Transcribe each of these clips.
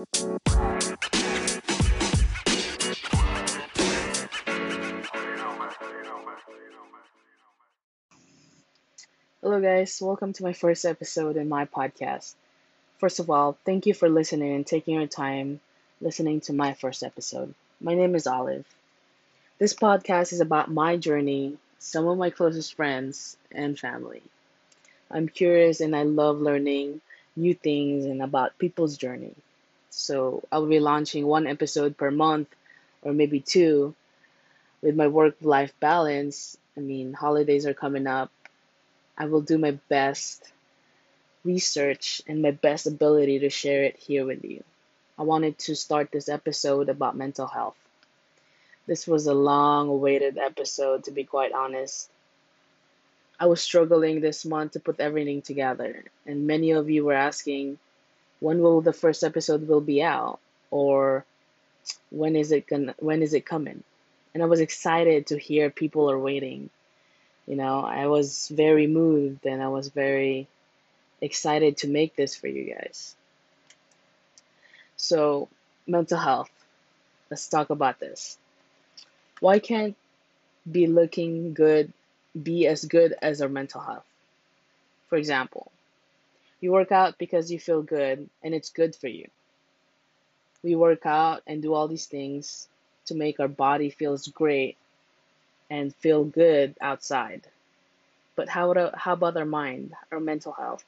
Hello, guys. Welcome to my first episode in my podcast. First of all, thank you for listening and taking your time listening to my first episode. My name is Olive. This podcast is about my journey, some of my closest friends, and family. I'm curious and I love learning new things and about people's journey. So I'll be launching one episode per month or maybe two with my work life balance. I mean, holidays are coming up. I will do my best research and my best ability to share it here with you. I wanted to start this episode about mental health. This was a long awaited episode, to be quite honest. I was struggling this month to put everything together, and many of you were asking, when will the first episode will be out, or when is it gonna, when is it coming? And I was excited to hear people are waiting. You know, I was very moved and I was very excited to make this for you guys. So, mental health. Let's talk about this. Why can't be looking good be as good as our mental health? For example, you work out because you feel good and it's good for you. We work out and do all these things to make our body feels great and feel good outside. But how about, how about our mind, our mental health?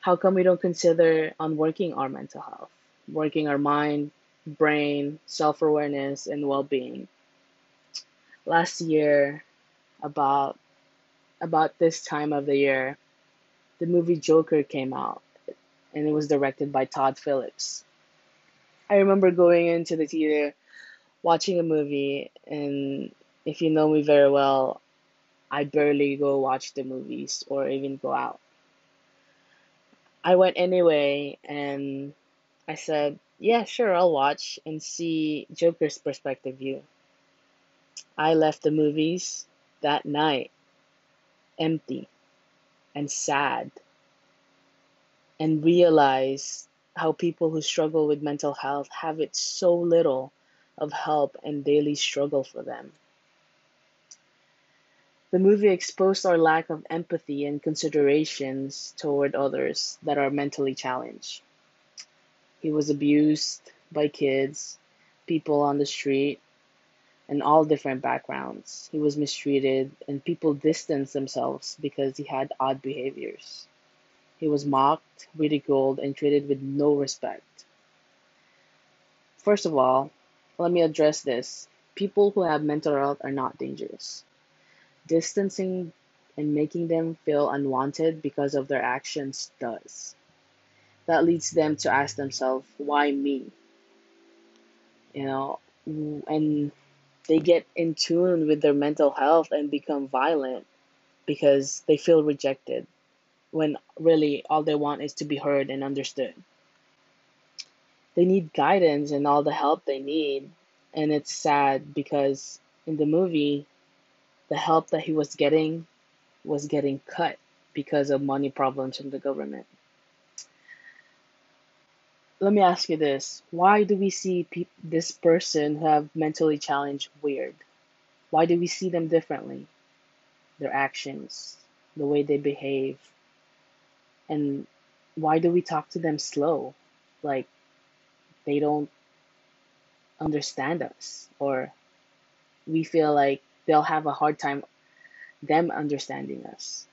How come we don't consider on working our mental health, working our mind, brain, self awareness, and well being? last year about about this time of the year the movie Joker came out and it was directed by Todd Phillips. I remember going into the theater watching a movie and if you know me very well, I barely go watch the movies or even go out. I went anyway and I said, "Yeah, sure, I'll watch and see Joker's perspective view." I left the movies that night empty and sad and realize how people who struggle with mental health have it so little of help and daily struggle for them. The movie exposed our lack of empathy and considerations toward others that are mentally challenged. He was abused by kids, people on the street, and all different backgrounds. He was mistreated, and people distanced themselves because he had odd behaviors. He was mocked, ridiculed, and treated with no respect. First of all, let me address this. People who have mental health are not dangerous. Distancing and making them feel unwanted because of their actions does. That leads them to ask themselves, why me? You know, and they get in tune with their mental health and become violent because they feel rejected when really all they want is to be heard and understood. They need guidance and all the help they need. And it's sad because in the movie, the help that he was getting was getting cut because of money problems from the government. Let me ask you this. Why do we see pe- this person have mentally challenged weird? Why do we see them differently? Their actions, the way they behave. And why do we talk to them slow? Like they don't understand us or we feel like they'll have a hard time them understanding us.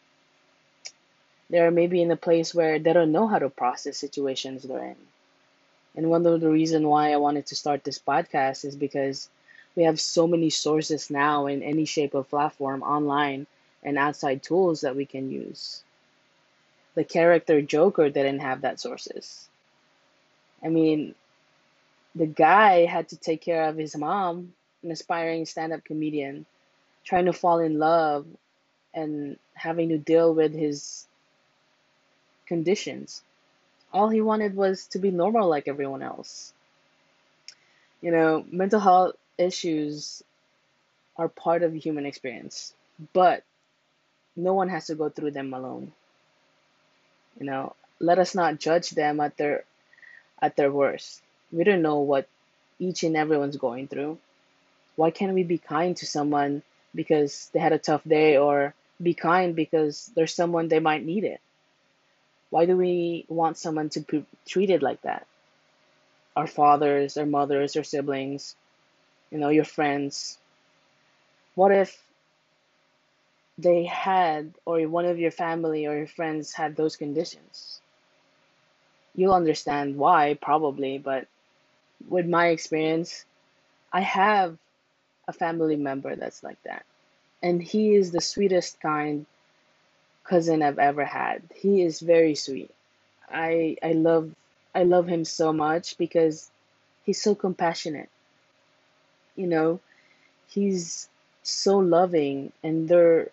They're maybe in a place where they don't know how to process situations they're in and one of the reason why I wanted to start this podcast is because we have so many sources now in any shape of platform online and outside tools that we can use. The character Joker didn't have that sources. I mean, the guy had to take care of his mom, an aspiring stand-up comedian, trying to fall in love and having to deal with his conditions all he wanted was to be normal like everyone else. You know, mental health issues are part of the human experience, but no one has to go through them alone. You know, let us not judge them at their at their worst. We don't know what each and everyone's going through. Why can't we be kind to someone because they had a tough day or be kind because there's someone they might need it? Why do we want someone to be treated like that? Our fathers, our mothers, our siblings, you know, your friends. What if they had, or one of your family or your friends had those conditions? You'll understand why, probably, but with my experience, I have a family member that's like that. And he is the sweetest kind cousin I've ever had. He is very sweet. I I love I love him so much because he's so compassionate. You know, he's so loving and they're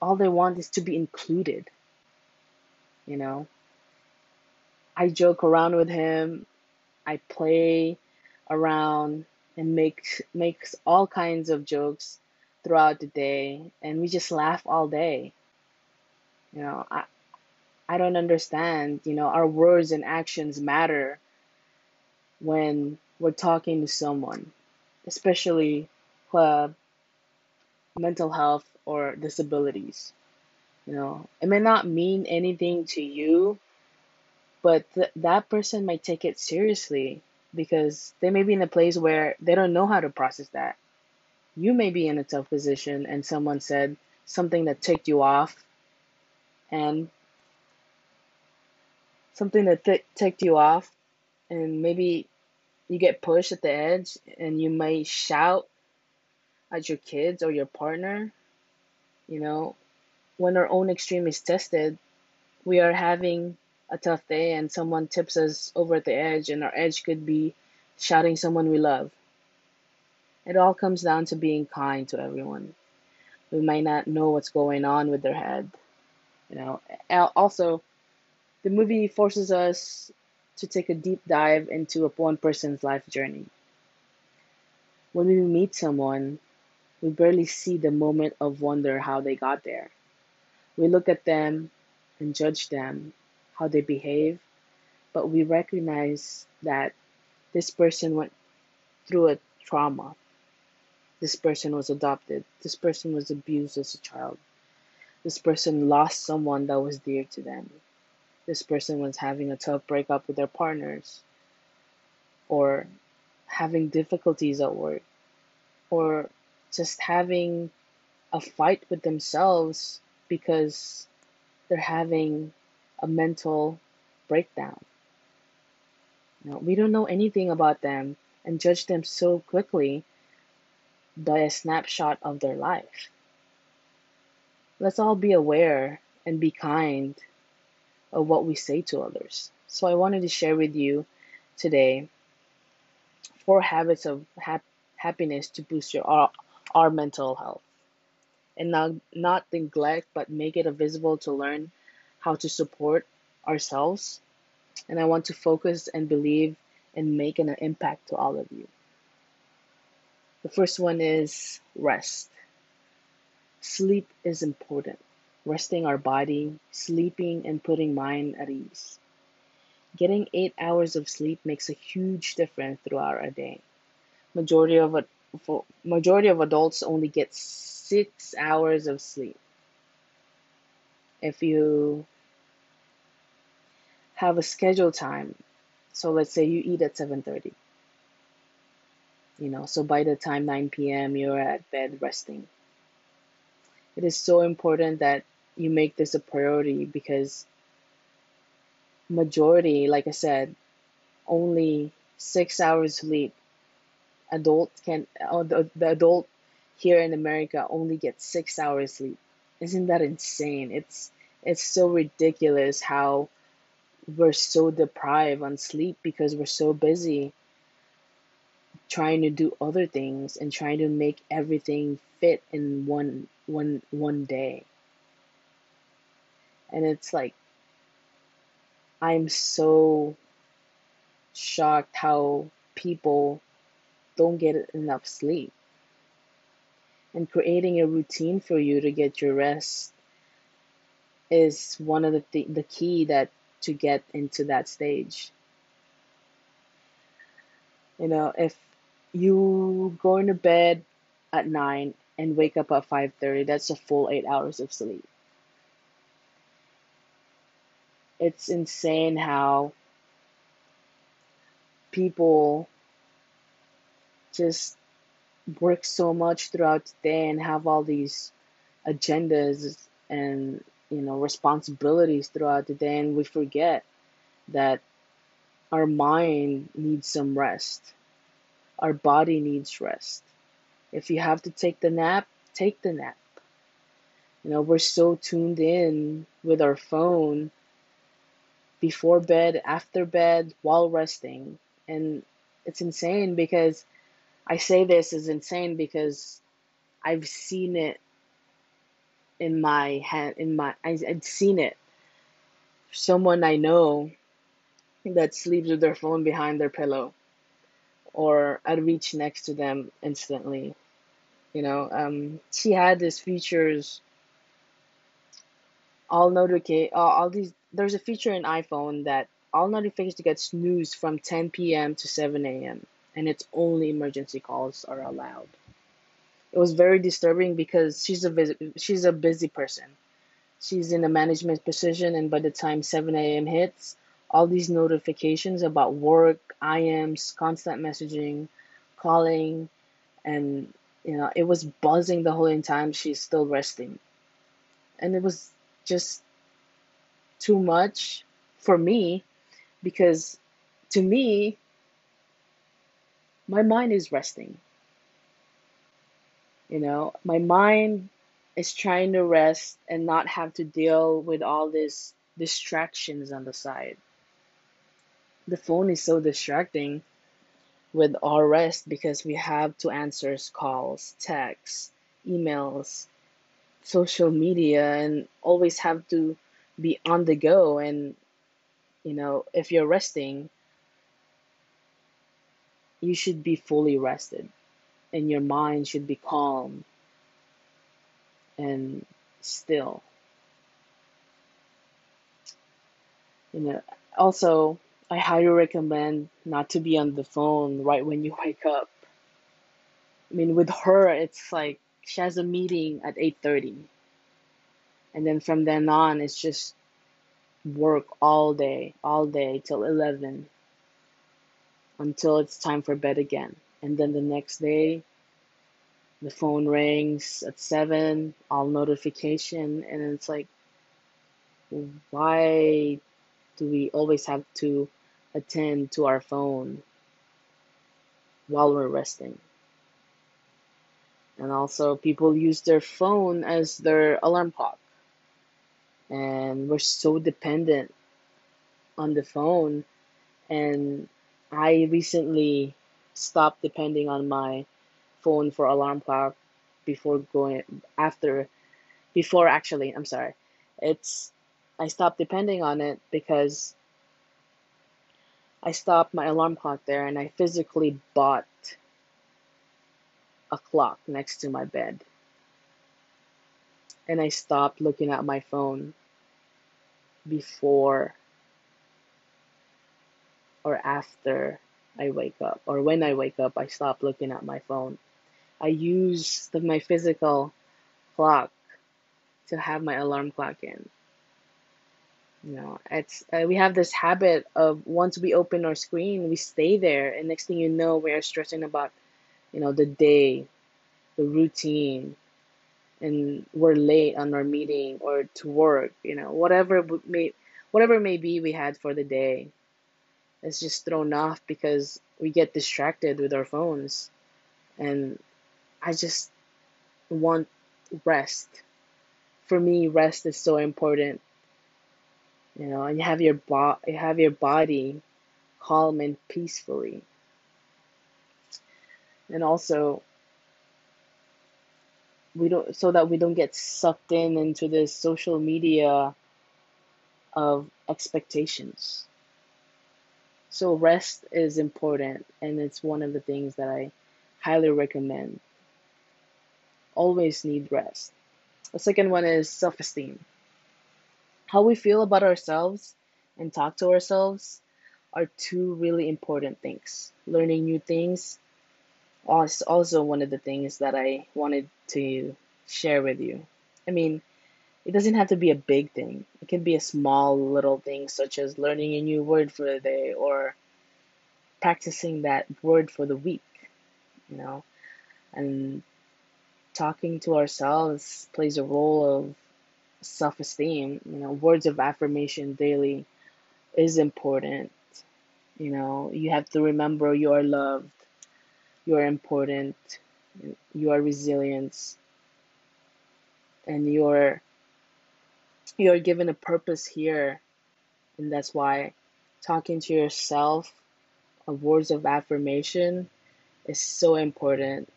all they want is to be included. You know, I joke around with him. I play around and make makes all kinds of jokes throughout the day and we just laugh all day. You know, I I don't understand, you know, our words and actions matter when we're talking to someone, especially have mental health or disabilities. You know, it may not mean anything to you, but th- that person might take it seriously because they may be in a place where they don't know how to process that. You may be in a tough position and someone said something that ticked you off and something that th- ticked you off and maybe you get pushed at the edge and you might shout at your kids or your partner, you know, when our own extreme is tested, we are having a tough day and someone tips us over at the edge and our edge could be shouting someone we love. It all comes down to being kind to everyone. We might not know what's going on with their head. You know, also the movie forces us to take a deep dive into a one person's life journey. When we meet someone, we barely see the moment of wonder how they got there. We look at them and judge them, how they behave, but we recognize that this person went through a trauma. This person was adopted. This person was abused as a child. This person lost someone that was dear to them. This person was having a tough breakup with their partners, or having difficulties at work, or just having a fight with themselves because they're having a mental breakdown. You know, we don't know anything about them and judge them so quickly by a snapshot of their life. Let's all be aware and be kind of what we say to others. So I wanted to share with you today four habits of hap- happiness to boost your our, our mental health. And not not neglect but make it visible to learn how to support ourselves. And i want to focus and believe and make an impact to all of you. The first one is rest sleep is important resting our body sleeping and putting mind at ease getting eight hours of sleep makes a huge difference throughout a day majority of majority of adults only get six hours of sleep. If you have a scheduled time, so let's say you eat at 7:30. You know, so by the time 9 p.m. you're at bed resting. It is so important that you make this a priority because majority, like I said, only six hours sleep adult can uh, the, the adult here in America only gets six hours sleep. Isn't that insane? It's it's so ridiculous how we're so deprived on sleep because we're so busy trying to do other things and trying to make everything fit in one one one day. And it's like I'm so shocked how people don't get enough sleep. And creating a routine for you to get your rest is one of the th- the key that to get into that stage. You know, if you go into bed at 9 and wake up at 5:30, that's a full 8 hours of sleep. It's insane how people just work so much throughout the day and have all these agendas and you know responsibilities throughout the day and we forget that our mind needs some rest. Our body needs rest if you have to take the nap take the nap. You know we're so tuned in with our phone before bed after bed while resting. And it's insane because i say this is insane because i've seen it in my hand in my I, i'd seen it. Someone i know that sleeps with their phone behind their pillow or I'd reach next to them instantly. You know, um, she had these features, all notificate, all, these. There's a feature in iPhone that all notifications get snoozed from 10 p.m. to 7 a.m. and it's only emergency calls are allowed. It was very disturbing because she's a she's a busy person. She's in a management position, and by the time 7 a.m. hits, all these notifications about work, IMs, constant messaging, calling, and you know, it was buzzing the whole time she's still resting. And it was just too much for me because to me, my mind is resting. You know, my mind is trying to rest and not have to deal with all these distractions on the side. The phone is so distracting with our rest because we have to answer calls, texts, emails, social media, and always have to be on the go. And, you know, if you're resting, you should be fully rested and your mind should be calm and still. You know, also, I highly recommend not to be on the phone right when you wake up. I mean, with her, it's like she has a meeting at 8:30, and then from then on, it's just work all day, all day till 11 until it's time for bed again. And then the next day, the phone rings at 7, all notification, and it's like, why do we always have to attend to our phone while we're resting? And also, people use their phone as their alarm clock. And we're so dependent on the phone. And I recently stopped depending on my phone for alarm clock before going after before actually I'm sorry. It's I stopped depending on it because I stopped my alarm clock there and I physically bought a clock next to my bed. And I stopped looking at my phone before or after I wake up or when I wake up I stop looking at my phone. I use the, my physical clock to have my alarm clock in. You know, it's uh, we have this habit of once we open our screen, we stay there, and next thing you know, we are stressing about, you know, the day, the routine, and we're late on our meeting or to work. You know, whatever may, whatever may be we had for the day, it's just thrown off because we get distracted with our phones, and I just want rest. For me, rest is so important you know, and you have your bo- you have your body calm and peacefully. And also we don't so that we don't get sucked in into this social media of expectations. So rest is important and it's one of the things that I highly recommend. Always need rest. The second one is self-esteem. How we feel about ourselves and talk to ourselves are two really important things. Learning new things is also one of the things that I wanted to share with you. I mean, it doesn't have to be a big thing. It can be a small little thing such as learning a new word for the day or practicing that word for the week, you know. And talking to ourselves plays a role of self-esteem, you know, words of affirmation daily is important. You know, you have to remember you are loved, you are important, you are resilient, and you're you're given a purpose here, and that's why talking to yourself of words of affirmation is so important,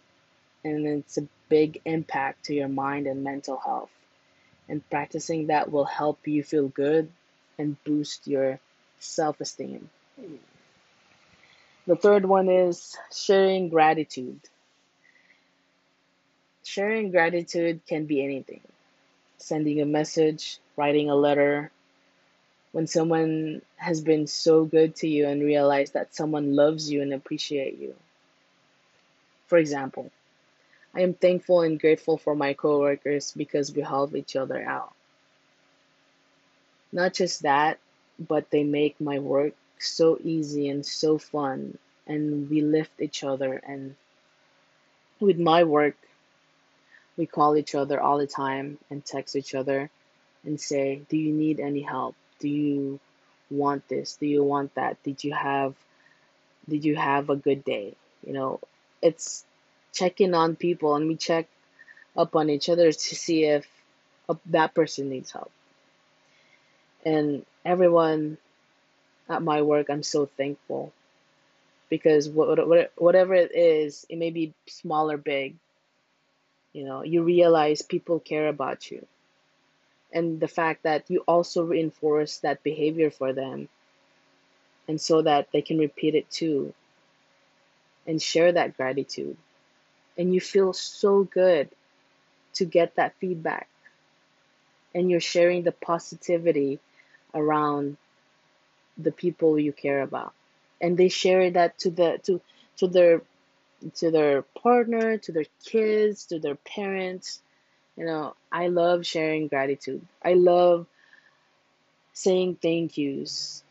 and it's a big impact to your mind and mental health. And practicing that will help you feel good and boost your self esteem. The third one is sharing gratitude. Sharing gratitude can be anything sending a message, writing a letter. When someone has been so good to you and realize that someone loves you and appreciate you. For example, I am thankful and grateful for my coworkers because we help each other out. Not just that, but they make my work so easy and so fun and we lift each other and with my work we call each other all the time and text each other and say do you need any help? Do you want this? Do you want that? Did you have did you have a good day? You know it's checking on people and we check up on each other to see if that person needs help and everyone at my work, I'm so thankful because what, what, whatever it is, it may be small or big. You know, you realize people care about you. And the fact that you also reinforce that behavior for them, and so that they can repeat it too, and share that gratitude. And you feel so good to get that feedback. And you're sharing the positivity around the people you care about. And they share that to the to to their to their partner to their kids to their parents. You know i love sharing gratitude. I love saying thank yous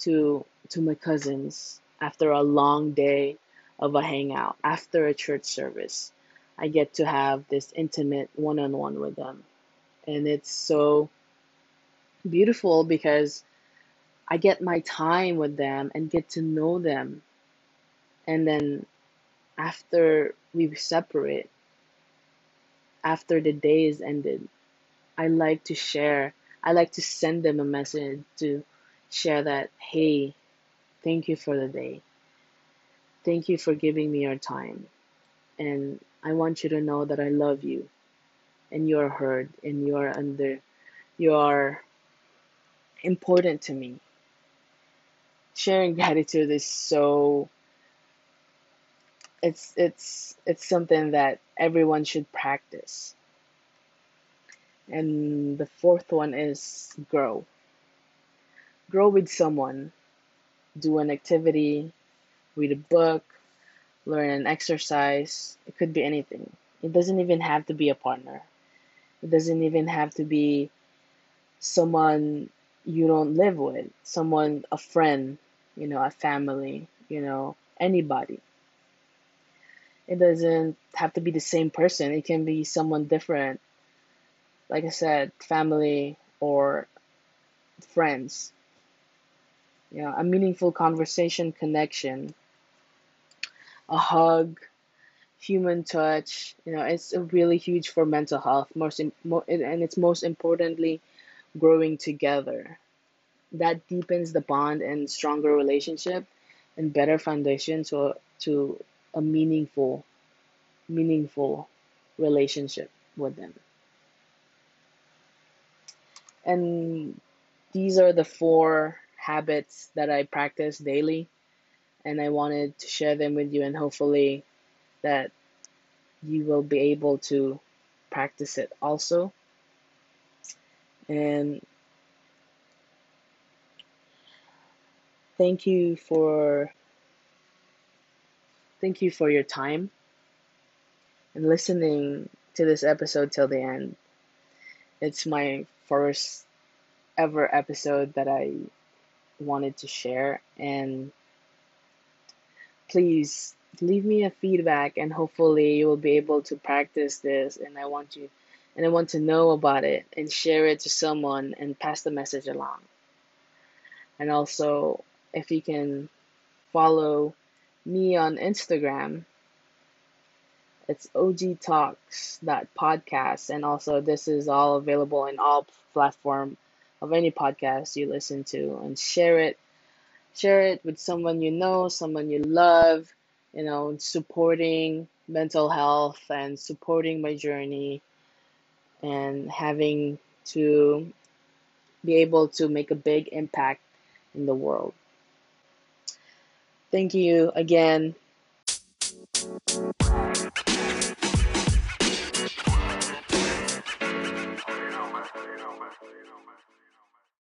to to my cousins after a long day of a hangout after a church service i get to have this intimate one-on-one with them and it's so beautiful because I get my time with them and get to know them. And then after we separate, after the day is ended, I like to share, I like to send them a message to share that, hey, thank you for the day. Thank you for giving me your time. And I want you to know that I love you and you're heard and you're under, you are important to me sharing gratitude is so it's it's it's something that everyone should practice. And the fourth one is grow. Grow with someone. Do an activity, read a book, learn an exercise. It could be anything. It doesn't even have to be a partner. It doesn't even have to be someone you don't live with, someone, a friend, you know, a family, you know, anybody. It doesn't have to be the same person, it can be someone different. Like I said, family or friends. You know, a meaningful conversation, connection, a hug, human touch. You know, it's really huge for mental health. Most, and it's most importantly, growing together that deepens the bond and stronger relationship and better foundation to to a meaningful meaningful relationship with them and these are the four habits that I practice daily and I wanted to share them with you and hopefully that you will be able to practice it also and Thank you for thank you for your time and listening to this episode till the end. It's my first ever episode that I wanted to share and please leave me a feedback and hopefully you will be able to practice this and I want you and I want to know about it and share it to someone and pass the message along. And also if you can follow me on Instagram, it's OG Talks that podcast and also this is all available in all platform of any podcast you listen to and share it share it with someone you know, someone you love, you know, supporting mental health and supporting my journey and having to be able to make a big impact in the world. Thank you again.